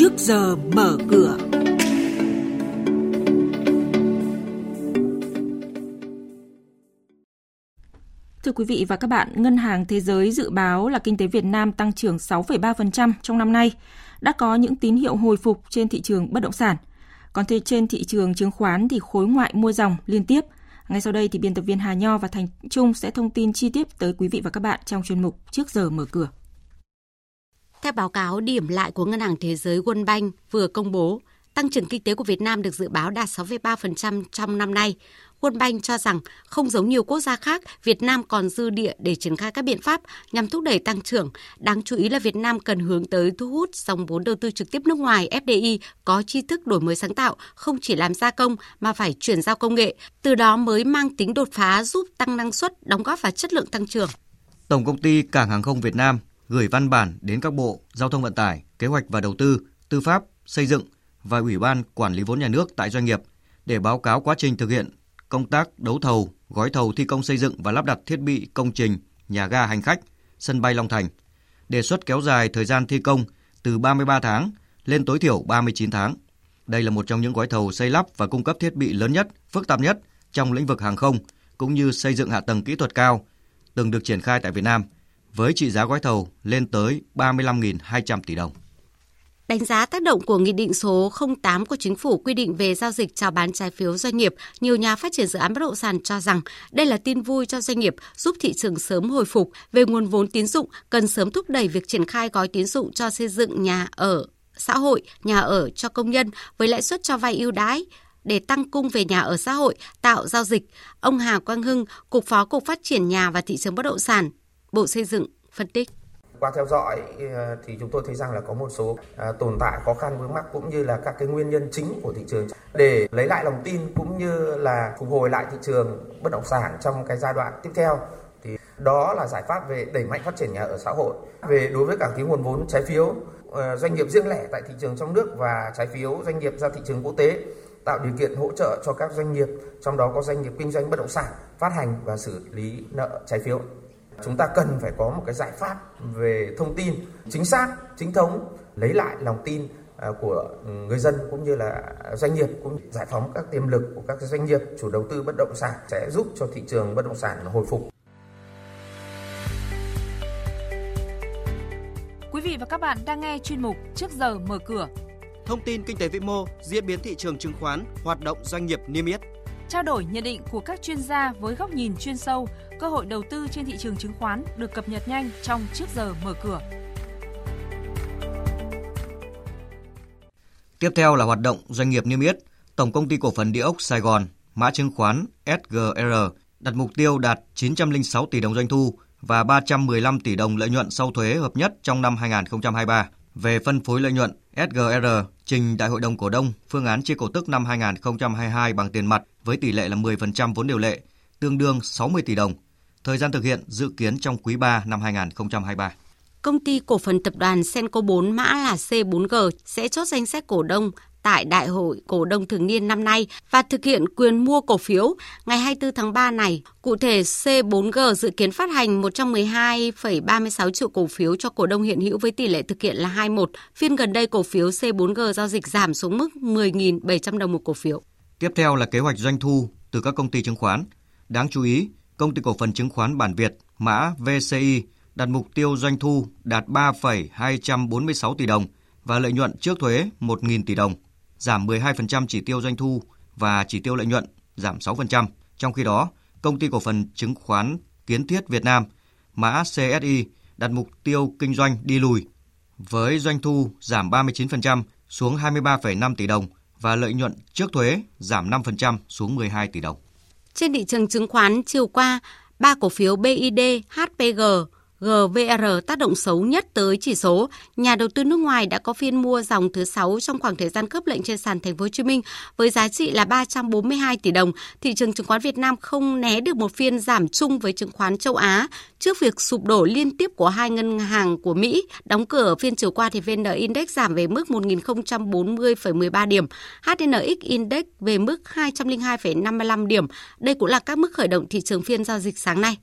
trước giờ mở cửa. Thưa quý vị và các bạn, Ngân hàng Thế giới dự báo là kinh tế Việt Nam tăng trưởng 6,3% trong năm nay. Đã có những tín hiệu hồi phục trên thị trường bất động sản. Còn trên thị trường chứng khoán thì khối ngoại mua dòng liên tiếp. Ngay sau đây thì biên tập viên Hà Nho và Thành Trung sẽ thông tin chi tiết tới quý vị và các bạn trong chuyên mục Trước giờ mở cửa. Theo báo cáo điểm lại của Ngân hàng Thế giới World Bank vừa công bố, tăng trưởng kinh tế của Việt Nam được dự báo đạt 6,3% trong năm nay. World Bank cho rằng không giống nhiều quốc gia khác, Việt Nam còn dư địa để triển khai các biện pháp nhằm thúc đẩy tăng trưởng. Đáng chú ý là Việt Nam cần hướng tới thu hút dòng vốn đầu tư trực tiếp nước ngoài FDI có tri thức đổi mới sáng tạo, không chỉ làm gia công mà phải chuyển giao công nghệ, từ đó mới mang tính đột phá giúp tăng năng suất, đóng góp vào chất lượng tăng trưởng. Tổng công ty Cảng hàng không Việt Nam gửi văn bản đến các bộ Giao thông Vận tải, Kế hoạch và Đầu tư, Tư pháp, Xây dựng và Ủy ban Quản lý vốn nhà nước tại doanh nghiệp để báo cáo quá trình thực hiện công tác đấu thầu, gói thầu thi công xây dựng và lắp đặt thiết bị công trình nhà ga hành khách, sân bay Long Thành. Đề xuất kéo dài thời gian thi công từ 33 tháng lên tối thiểu 39 tháng. Đây là một trong những gói thầu xây lắp và cung cấp thiết bị lớn nhất, phức tạp nhất trong lĩnh vực hàng không cũng như xây dựng hạ tầng kỹ thuật cao từng được triển khai tại Việt Nam với trị giá gói thầu lên tới 35.200 tỷ đồng. Đánh giá tác động của Nghị định số 08 của Chính phủ quy định về giao dịch chào bán trái phiếu doanh nghiệp, nhiều nhà phát triển dự án bất động sản cho rằng đây là tin vui cho doanh nghiệp, giúp thị trường sớm hồi phục. Về nguồn vốn tín dụng, cần sớm thúc đẩy việc triển khai gói tín dụng cho xây dựng nhà ở xã hội, nhà ở cho công nhân với lãi suất cho vay ưu đãi để tăng cung về nhà ở xã hội, tạo giao dịch. Ông Hà Quang Hưng, Cục Phó Cục Phát triển Nhà và Thị trường Bất động sản, Bộ Xây dựng, phân tích. Qua theo dõi ờ, thì chúng tôi thấy rằng là có một số ờ, tồn tại khó khăn vướng mắc cũng như là các cái nguyên nhân chính của thị trường. Để lấy lại lòng tin cũng như là phục hồi lại thị trường bất động sản trong cái giai đoạn tiếp theo thì đó là giải pháp về đẩy mạnh phát triển nhà ở xã hội. Về đối với cả cái nguồn vốn trái phiếu ờ, doanh nghiệp riêng lẻ tại thị trường trong nước và trái phiếu doanh nghiệp ra thị trường quốc tế tạo điều kiện hỗ trợ cho các doanh nghiệp trong đó có doanh nghiệp kinh doanh bất động sản phát hành và xử lý nợ trái phiếu chúng ta cần phải có một cái giải pháp về thông tin chính xác chính thống lấy lại lòng tin à, của người dân cũng như là doanh nghiệp cũng giải phóng các tiềm lực của các doanh nghiệp chủ đầu tư bất động sản sẽ giúp cho thị trường bất động sản hồi phục. Quý vị và các bạn đang nghe chuyên mục Trước giờ mở cửa. Thông tin kinh tế vĩ mô, diễn biến thị trường chứng khoán, hoạt động doanh nghiệp niêm yết trao đổi nhận định của các chuyên gia với góc nhìn chuyên sâu, cơ hội đầu tư trên thị trường chứng khoán được cập nhật nhanh trong trước giờ mở cửa. Tiếp theo là hoạt động doanh nghiệp niêm yết. Tổng công ty cổ phần địa ốc Sài Gòn, mã chứng khoán SGR đặt mục tiêu đạt 906 tỷ đồng doanh thu và 315 tỷ đồng lợi nhuận sau thuế hợp nhất trong năm 2023. Về phân phối lợi nhuận, SGR trình Đại hội đồng cổ đông phương án chia cổ tức năm 2022 bằng tiền mặt với tỷ lệ là 10% vốn điều lệ, tương đương 60 tỷ đồng. Thời gian thực hiện dự kiến trong quý 3 năm 2023. Công ty cổ phần tập đoàn Senco 4 mã là C4G sẽ chốt danh sách cổ đông tại Đại hội Cổ đông thường niên năm nay và thực hiện quyền mua cổ phiếu ngày 24 tháng 3 này. Cụ thể, C4G dự kiến phát hành 112,36 triệu cổ phiếu cho cổ đông hiện hữu với tỷ lệ thực hiện là 21. Phiên gần đây cổ phiếu C4G giao dịch giảm xuống mức 10.700 đồng một cổ phiếu. Tiếp theo là kế hoạch doanh thu từ các công ty chứng khoán. Đáng chú ý, công ty cổ phần chứng khoán Bản Việt, mã VCI đặt mục tiêu doanh thu đạt 3,246 tỷ đồng và lợi nhuận trước thuế 1.000 tỷ đồng giảm 12% chỉ tiêu doanh thu và chỉ tiêu lợi nhuận giảm 6%. Trong khi đó, công ty cổ phần chứng khoán Kiến Thiết Việt Nam, mã CSI đặt mục tiêu kinh doanh đi lùi với doanh thu giảm 39% xuống 23,5 tỷ đồng và lợi nhuận trước thuế giảm 5% xuống 12 tỷ đồng. Trên thị trường chứng khoán chiều qua, ba cổ phiếu BID, HPG GVR tác động xấu nhất tới chỉ số. Nhà đầu tư nước ngoài đã có phiên mua dòng thứ 6 trong khoảng thời gian cấp lệnh trên sàn Thành phố Hồ Chí Minh với giá trị là 342 tỷ đồng. Thị trường chứng khoán Việt Nam không né được một phiên giảm chung với chứng khoán châu Á trước việc sụp đổ liên tiếp của hai ngân hàng của Mỹ. Đóng cửa phiên chiều qua thì VN Index giảm về mức 1040,13 điểm, HNX Index về mức 202,55 điểm. Đây cũng là các mức khởi động thị trường phiên giao dịch sáng nay.